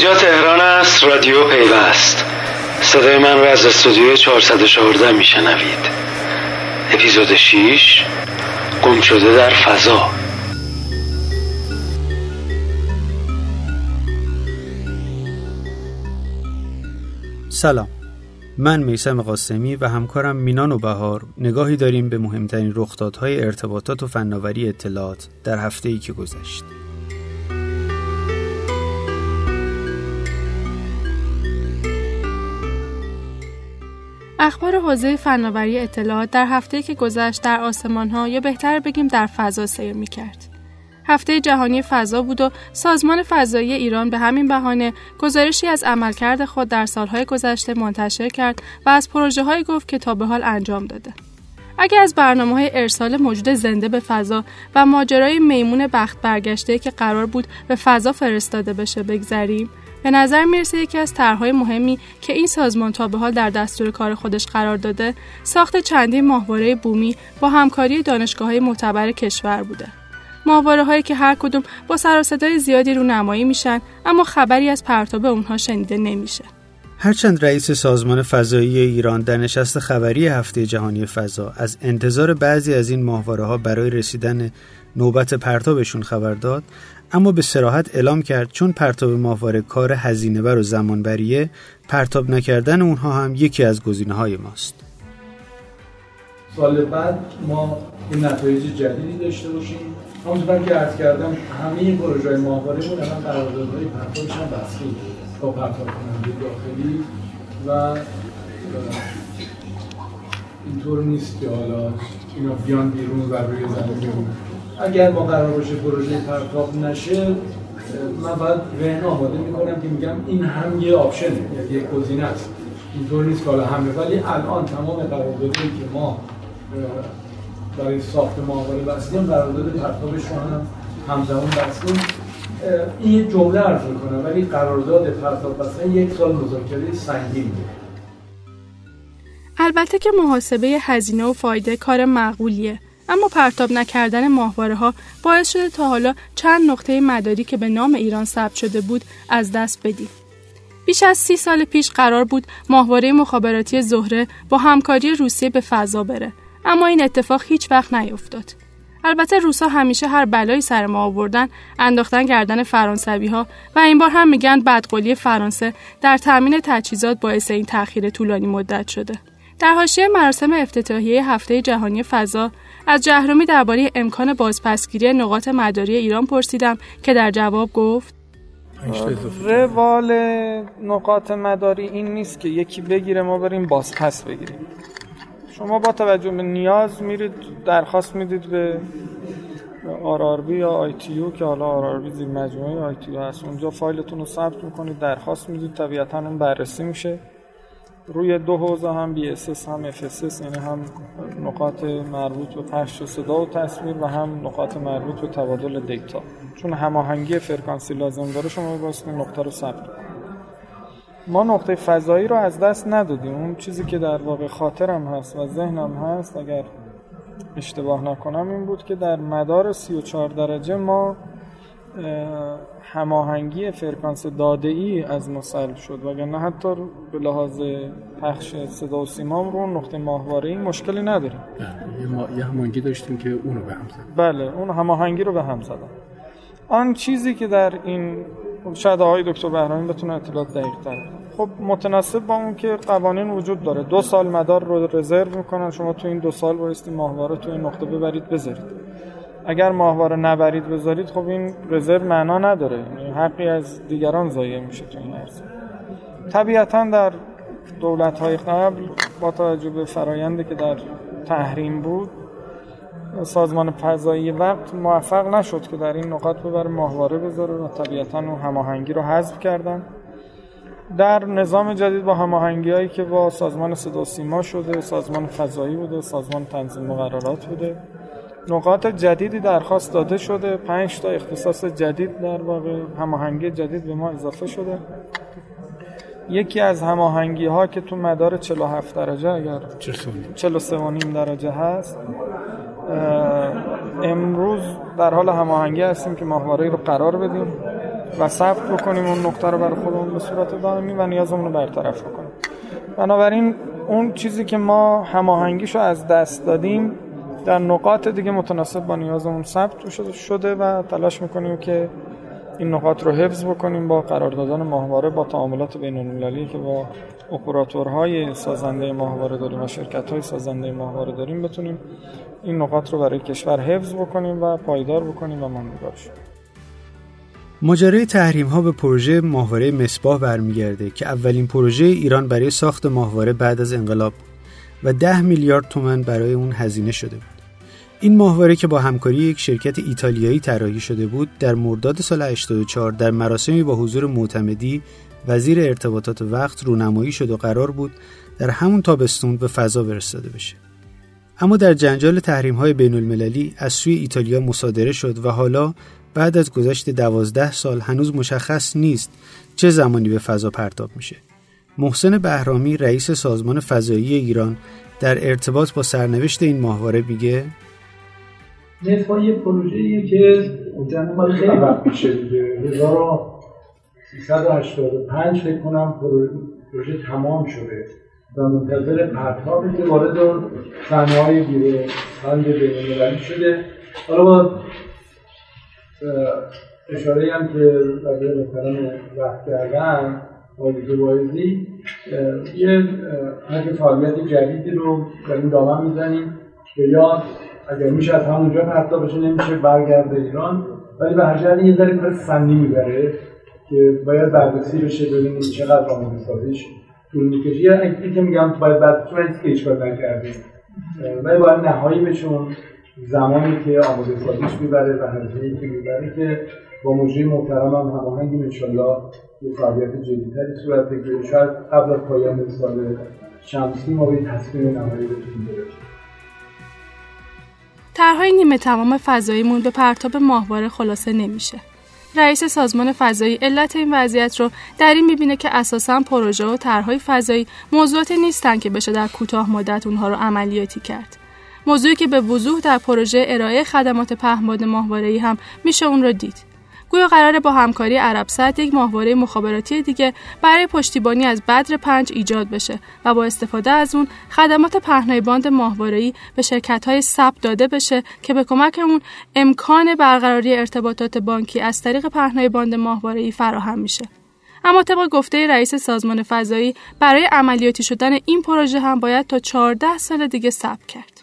اینجا تهران است رادیو پیوست. صدای من رو از استودیو 414 میشنوید. اپیزود 6 گم شده در فضا. سلام. من میسم قاسمی و همکارم مینان و بهار نگاهی داریم به مهمترین رخدادهای ارتباطات و فناوری اطلاعات در هفته ای که گذشت. اخبار حوزه فناوری اطلاعات در هفته که گذشت در آسمان ها یا بهتر بگیم در فضا سیر می کرد. هفته جهانی فضا بود و سازمان فضایی ایران به همین بهانه گزارشی از عملکرد خود در سالهای گذشته منتشر کرد و از پروژه های گفت که تا به حال انجام داده. اگر از برنامه های ارسال موجود زنده به فضا و ماجرای میمون بخت برگشته که قرار بود به فضا فرستاده بشه بگذریم به نظر می‌رسه یکی از طرحهای مهمی که این سازمان تا به حال در دستور کار خودش قرار داده ساخت چندین ماهواره بومی با همکاری دانشگاه های معتبر کشور بوده. ماهواره هایی که هر کدوم با سر زیادی رو نمایی میشن اما خبری از پرتاب اونها شنیده نمیشه. هرچند رئیس سازمان فضایی ایران در نشست خبری هفته جهانی فضا از انتظار بعضی از این ماهواره ها برای رسیدن نوبت پرتابشون خبر داد اما به سراحت اعلام کرد چون پرتاب ماهواره کار هزینه بر و زمانبریه پرتاب نکردن اونها هم یکی از گزینه های ماست. سال بعد ما این نتایج جدیدی داشته باشیم. همونطور که عرض کردم همه این پروژه ماهواره بود الان قراردادهای پرتابش هم بسته با پرتاب کننده داخلی و اینطور نیست که حالا اینا بیان بیرون و روی زمین اگر ما قرار باشه پروژه پرتاب نشه من باید ذهن آماده می‌کنم که میگم این هم یه option یعنی یک گزینه است. اینطور نیست که حالا همه ولی الان تمام قراردادی که ما برای ساخت ماهواره بستیم قرارداد پرتابش رو هم همزمان بستیم. این جمله عرض می‌کنم ولی قرارداد پرتاب بستن یک سال مذاکره سنگین بود البته که محاسبه هزینه و فایده کار معقولیه اما پرتاب نکردن ماهواره ها باعث شده تا حالا چند نقطه مداری که به نام ایران ثبت شده بود از دست بدیم. بیش از سی سال پیش قرار بود ماهواره مخابراتی زهره با همکاری روسیه به فضا بره اما این اتفاق هیچ وقت نیفتاد. البته روسا همیشه هر بلایی سر ما آوردن انداختن گردن فرانسوی ها و این بار هم میگن بدقولی فرانسه در تامین تجهیزات باعث این تأخیر طولانی مدت شده. در حاشیه مراسم افتتاحیه هفته جهانی فضا از جهرومی درباره امکان بازپسگیری نقاط مداری ایران پرسیدم که در جواب گفت روال نقاط مداری این نیست که یکی بگیره ما بریم بازپس بگیریم شما با توجه به نیاز میرید درخواست می‌دید به RRB یا ITU که حالا RRB زیر مجموعه ITU هست. اونجا فایلتون رو ثبت می‌کنید درخواست می‌دید طبیعتا اون بررسی میشه. روی دو حوزه هم BS هم FS یعنی هم نقاط مربوط به پخش صدا و تصویر و هم نقاط مربوط به تبادل data. چون هماهنگی فرکانسی لازم داره شما واسه نقطه رو ثبت ما نقطه فضایی رو از دست ندادیم. اون چیزی که در واقع خاطرم هست و ذهنم هست اگر اشتباه نکنم این بود که در مدار 34 درجه ما هماهنگی فرکانس داده ای از ما سلب شد. وگرنه حتی به لحاظ پخش صدا و سیمام رو نقطه ماهواره این مشکلی نداریم. بله، یه هماهنگی داشتیم که اونو به هم زد بله اون هماهنگی رو به هم زدن آن چیزی که در این شاید آقای دکتر بهرامی بتونه اطلاعات دقیق تر خب متناسب با اون که قوانین وجود داره. دو سال مدار رو رزرو می‌کنن. شما تو این دو سال بایستی ماهواره تو این نقطه ببرید بذارید. اگر ماهواره نبرید بذارید خب این رزرو معنا نداره. یعنی حقی از دیگران ضایع میشه تو این عرصه. طبیعتا در دولت های قبل با توجه به فرایندی که در تحریم بود سازمان فضایی وقت موفق نشد که در این نقاط ببره ماهواره بذاره و طبیعتا اون هماهنگی رو حذف کردن. در نظام جدید با هماهنگی هایی که با سازمان صدا سیما شده سازمان فضایی بوده سازمان تنظیم مقررات بوده. نقاط جدیدی درخواست داده شده. پنج تا اختصاص جدید در واقع هماهنگی جدید به ما اضافه شده. یکی از هماهنگی ها که تو مدار 47 درجه اگر 43 درجه هست امروز در حال هماهنگی هستیم که ماهواره رو قرار بدیم و ثبت بکنیم اون نقطه رو برای خودمون به صورت دائمی و نیازمون رو برطرف بکنیم. بنابراین اون چیزی که ما هماهنگیشو از دست دادیم در نقاط دیگه متناسب با نیازمون ثبت شده و تلاش می‌کنیم که این نقاط رو حفظ بکنیم با قراردادان ماهواره با تعاملات بین المللی که با اپراتورهای سازنده ماهواره داریم و شرکت های سازنده ماهواره داریم بتونیم این نقاط رو برای کشور حفظ بکنیم و پایدار بکنیم و ماندگار ماجرای تحریم ها به پروژه ماهواره مصباح برمیگرده که اولین پروژه ایران برای ساخت ماهواره بعد از انقلاب و ده میلیارد تومن برای اون هزینه شده بود. این ماهواره که با همکاری یک شرکت ایتالیایی طراحی شده بود در مرداد سال 84 در مراسمی با حضور معتمدی وزیر ارتباطات وقت رونمایی شد و قرار بود در همون تابستون به فضا فرستاده بشه. اما در جنجال تحریم های بین المللی از سوی ایتالیا مصادره شد و حالا بعد از گذشت دوازده سال هنوز مشخص نیست چه زمانی به فضا پرتاب میشه. محسن بهرامی رئیس سازمان فضایی ایران در ارتباط با سرنوشت این ماهواره میگه نفا یه پروژه که مال خیلی وقت میشه دیگه. 1385 فکر کنم پروژه تمام شده. و منتظر پرتابی که وارد صحنه های گیره بند بینالمللی شده. حالا با اشاره هم که وزیر محترم وقت کردن آقای وایزی یه حق فعالیت جدیدی رو در این دامن می‌زنیم که یا اگر میشه از همونجا پرتا بشه نمیشه برگرده ایران ولی به هر یه ذره کار فنی می‌بره که باید بررسی بشه ببینیم چقدر آماده سازیش طول می‌کشه. یا اینکه میگم باید بعد تو که هیچ کار نکردیم. ولی باید نهایی بشون زمانی که آماده سازیش می‌بره و هزینه‌ای که می‌بره که با مجری محترم هم هماهنگیم انشالله یه فعالیت جدیتری صورت بگیره. شاید قبل از پایان سال شمسی ما به تصمیم نهایی بتونیم برسیم. طرحهای نیمه تمام فضاییمون به پرتاب ماهواره خلاصه نمیشه. رئیس سازمان فضایی علت این وضعیت رو در این می‌بینه که اساسا پروژه و طرحهای فضایی موضوعاتی نیستن که بشه در کوتاه مدت اونها رو عملیاتی کرد. موضوعی که به وضوح در پروژه ارائه خدمات پهماد ماهواره‌ای هم میشه اون رو دید. گویا قراره با همکاری عرب سعد یک ماهواره مخابراتی دیگه برای پشتیبانی از بدر پنج ایجاد بشه و با استفاده از اون خدمات پهنای باند ماهواره‌ای به شرکت های سب داده بشه که به کمک اون امکان برقراری ارتباطات بانکی از طریق پهنای باند ماهواره‌ای فراهم میشه. اما طبق گفته رئیس سازمان فضایی برای عملیاتی شدن این پروژه هم باید تا 14 سال دیگه صبر کرد.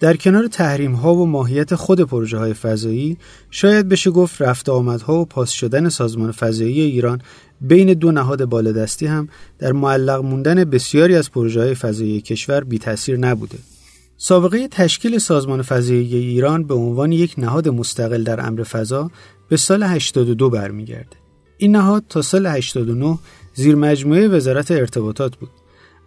در کنار تحریم ها و ماهیت خود پروژه های فضایی شاید بشه گفت رفت آمدها و پاس شدن سازمان فضایی ایران بین دو نهاد بالادستی هم در معلق موندن بسیاری از پروژه های فضایی کشور بی تاثیر نبوده. سابقه تشکیل سازمان فضایی ایران به عنوان یک نهاد مستقل در امر فضا به سال 82 برمیگرده. این نهاد تا سال 89 زیر مجموعه وزارت ارتباطات بود.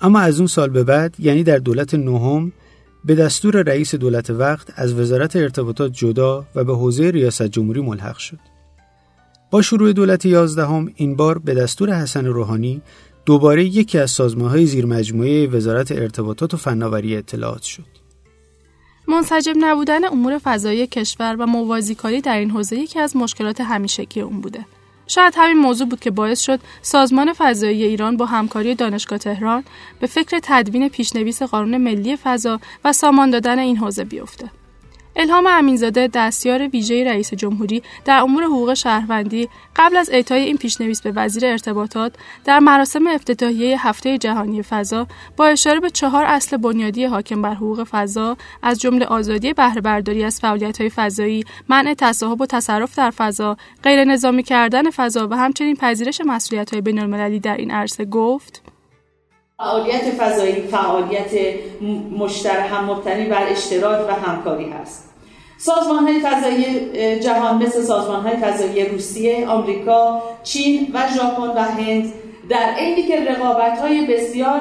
اما از اون سال به بعد یعنی در دولت نهم به دستور رئیس دولت وقت از وزارت ارتباطات جدا و به حوزه ریاست جمهوری ملحق شد. با شروع دولت یازدهم این بار به دستور حسن روحانی دوباره یکی از سازمانهای زیر مجموعه وزارت ارتباطات و فناوری اطلاعات شد. منسجم نبودن امور فضایی کشور و موازیکاری در این حوزه یکی از مشکلات همیشگی اون بوده. شاید همین موضوع بود که باعث شد سازمان فضایی ایران با همکاری دانشگاه تهران به فکر تدوین پیشنویس قانون ملی فضا و سامان دادن این حوزه بیفته. الهام امینزاده دستیار ویژه رئیس جمهوری در امور حقوق شهروندی قبل از اعطای این پیشنویس به وزیر ارتباطات در مراسم افتتاحیه هفته جهانی فضا با اشاره به چهار اصل بنیادی حاکم بر حقوق فضا از جمله آزادی بهره برداری از فعالیت‌های فضایی، منع تصاحب و تصرف در فضا، غیر نظامی کردن فضا و همچنین پذیرش مسئولیت‌های بین‌المللی در این عرصه گفت. فعالیت فضایی فعالیت مشترک هم مبتنی بر اشتراک و همکاری هست. سازمان های فضایی جهان مثل سازمان های فضایی روسیه، آمریکا، چین و ژاپن و هند در عینی که رقابت های بسیار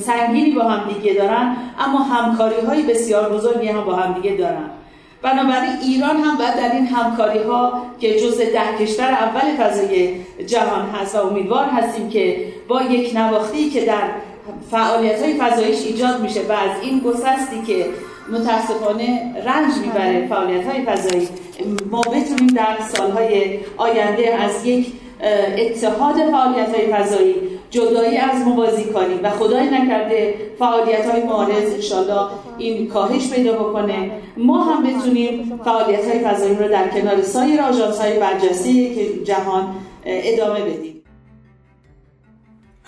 سنگینی با هم دیگه دارن اما همکاری های بسیار بزرگی هم با هم دیگه دارن. بنابراین ایران هم باید در این همکاری ها که جز ده کشور اول فضای جهان هست و امیدوار هستیم که با یک نواختی که در فعالیت های فضاییش ایجاد میشه و از این گسستی که متاسفانه رنج می‌بره فعالیت های فضایی. ما بتونیم در سالهای آینده از یک اتحاد فعالیت های فضایی جدایی از موازی کاری و خدای نکرده فعالیت های معارض انشالله این کاهش پیدا بکنه. ما هم بتونیم فعالیت های فضایی رو در کنار سایر آژانس های برجسته که جهان ادامه بدیم.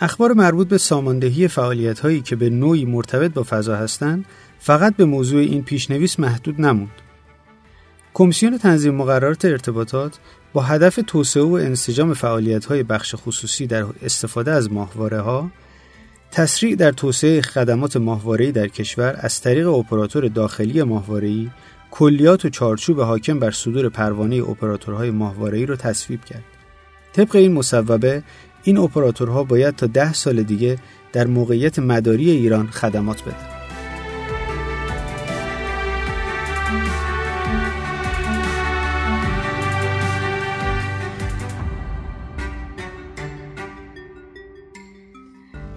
اخبار مربوط به ساماندهی فعالیت هایی که به نوعی مرتبط با فضا هستند فقط به موضوع این پیشنویس محدود نموند. کمیسیون تنظیم مقررات ارتباطات با هدف توسعه و انسجام فعالیت های بخش خصوصی در استفاده از ماهواره ها تسریع در توسعه خدمات ماهواره‌ای در کشور از طریق اپراتور داخلی ماهواره‌ای کلیات و چارچوب حاکم بر صدور پروانه اپراتورهای ماهواره‌ای را تصویب کرد. طبق این مصوبه این اپراتورها باید تا ده سال دیگه در موقعیت مداری ایران خدمات بدن.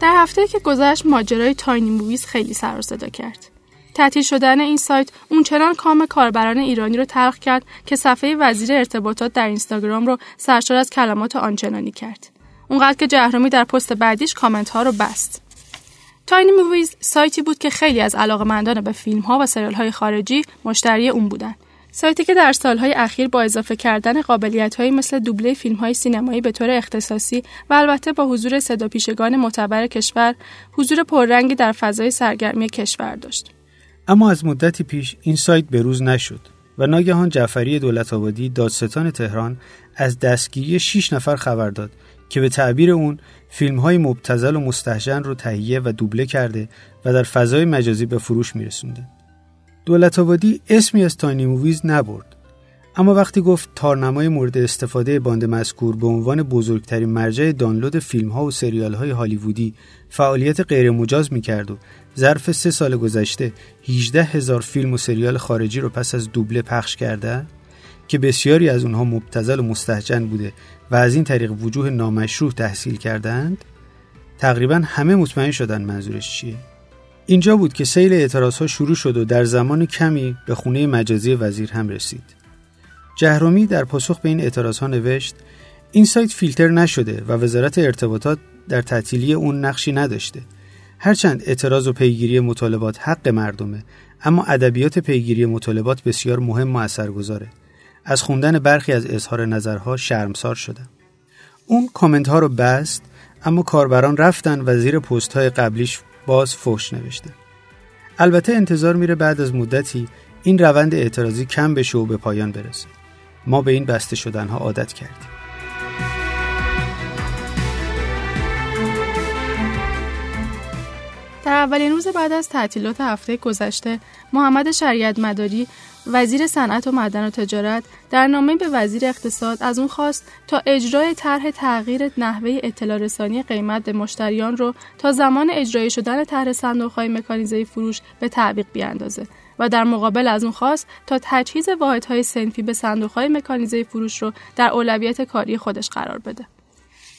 در هفته که گذشت ماجرای Tiny Moviez خیلی سر صدا کرد. تعطیل شدن این سایت اونچنان کام کاربران ایرانی رو تلخ کرد که صفحه وزیر ارتباطات در اینستاگرام رو سرشار از کلمات آنچنانی کرد. اونقدر که جهرمی در پست بعدیش کامنت ها رو بست. Tiny Moviez سایتی بود که خیلی از علاقمندان به فیلم ها و سریال های خارجی مشتری اون بودن. سایتی که در سالهای اخیر با اضافه کردن قابلیت‌هایی مثل دوبله فیلم‌های سینمایی به طور اختصاصی و البته با حضور صداپیشگان معتبر کشور حضور پررنگی در فضای سرگرمی کشور داشت. اما از مدتی پیش این سایت به روز نشد و ناگهان جعفری دولت آبادی دادستان تهران از دستگیری 6 نفر خبر داد که به تعبیر اون فیلم های مبتذل و مستهجن رو تهیه و دوبله کرده و در فضای مجازی به فروش میرسونده. دولت آبادی اسمی از Tiny Moviez نبرد. اما وقتی گفت تارنمای مورد استفاده باند مذکور به عنوان بزرگترین مرجع دانلود فیلم ها و سریال های هالیوودی فعالیت غیر مجاز می کرد و ظرف سه سال گذشته 18 هزار فیلم و سریال خارجی رو پس از دوبله پخش کرده؟ که بسیاری از اونها مبتزل و مستحجن بوده و از این طریق وجوه نامشروع تحصیل کردند؟ تقریبا همه مطمئن شدن منظورش چیه؟ اینجا بود که سیل اعتراض ها شروع شد و در زمان کمی به خونه مجازی وزیر هم رسید. جهرومی در پاسخ به این اعتراض ها نوشت این سایت فیلتر نشده و وزارت ارتباطات در تعطیلی اون نقشی نداشته. هرچند اعتراض و پیگیری مطالبات حق مردمه اما ادبیات پیگیری مطالبات بسیار مهم و اثرگذاره. از خوندن برخی از اظهار نظرها شرمسار شدم. اون کامنت ها رو بست اما کاربران رفتن و زیر پست های قبلیش باز فوش نوشته. البته انتظار میره بعد از مدتی این روند اعتراضی کم بشه و به پایان برسه. ما به این بسته شدنها عادت کردیم. در اولین روز بعد از تعطیلات هفته گذشته محمد شریعت مداری وزیر صنعت و معدن و تجارت در نامه به وزیر اقتصاد از اون خواست تا اجرای طرح تغییر نحوه اطلاع رسانی قیمت به مشتریان رو تا زمان اجرای شدن طرح صندوق‌های مکانیزه فروش به تعویق بیاندازه و در مقابل از اون خواست تا تجهیز واحدهای سنفی به صندوق‌های مکانیزه فروش رو در اولویت کاری خودش قرار بده.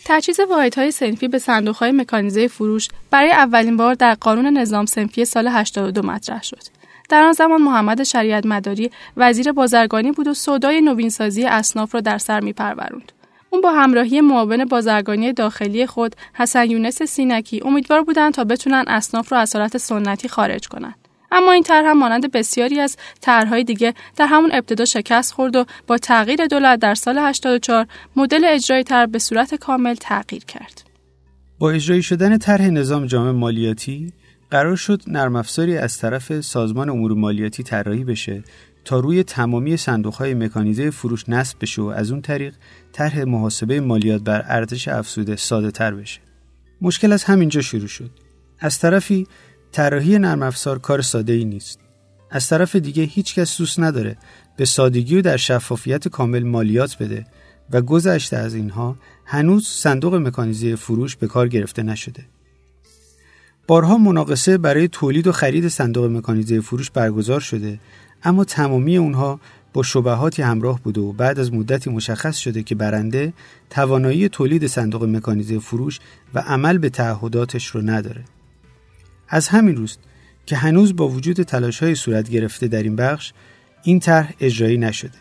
تجهیز واحدهای سنفی به صندوق‌های مکانیزه فروش برای اولین بار در قانون نظام سنفی سال 82 مطرح شد. در آن زمان محمد شریعت مداری وزیر بازرگانی بود و سودای نوینسازی اصناف را در سر میپروروند. اون با همراهی معاون بازرگانی داخلی خود حسن یونس سینکی امیدوار بودند تا بتونن اصناف را از حالت سنتی خارج کنند. اما این طرح هم مانند بسیاری از طرحهای دیگه در همون ابتدا شکست خورد و با تغییر دولت در سال 84 مدل اجرای طرح به صورت کامل تغییر کرد. با اجرایی شدن طرح نظام جامع مالیاتی قرار شد نرم افزاری از طرف سازمان امور مالیاتی طراحی بشه تا روی تمامی صندوقهای مکانیزه فروش نصب بشه و از اون طریق طرح محاسبه مالیات بر ارزش افزوده ساده تر بشه. مشکل از همینجا شروع شد. از طرفی طراحی نرم افزار کار ساده ای نیست. از طرف دیگه هیچ کس دوست نداره به سادگی و در شفافیت کامل مالیات بده و گذشته از اینها هنوز صندوق مکانیزه فروش به کار گرفته نشده. بارها مناقصه برای تولید و خرید صندوق مکانیزه فروش برگزار شده اما تمامی اونها با شبهاتی همراه بوده و بعد از مدتی مشخص شده که برنده توانایی تولید صندوق مکانیزه فروش و عمل به تعهداتش رو نداره. از همین روز که هنوز با وجود تلاش های صورت گرفته در این بخش این طرح اجرایی نشده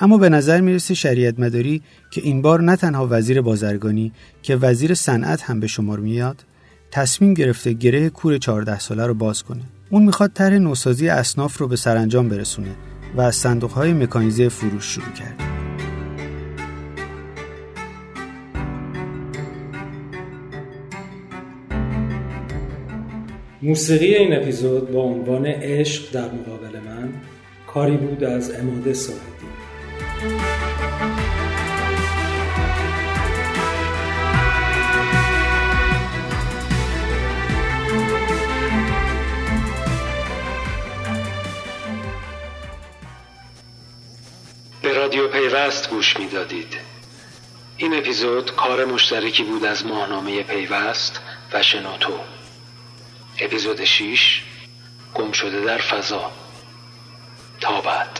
اما به نظر می‌رسه شریعت مداری که این بار نه تنها وزیر بازرگانی که وزیر صنعت هم به شمار میاد تصمیم گرفته گره کور 14 ساله رو باز کنه. اون می‌خواد طرح نوسازی اصناف رو به سرانجام برسونه و از صندوق های مکانیزه فروش شروع کرده موسیقی این اپیزود با عنوان عشق در مقابل من کاری بود از اماده ساعدی پیوست گوش می‌دادید. این اپیزود کار مشترکی بود از ماهنامه پیوست و شنوتو. اپیزود 6 گم شده در فضا. تا بعد.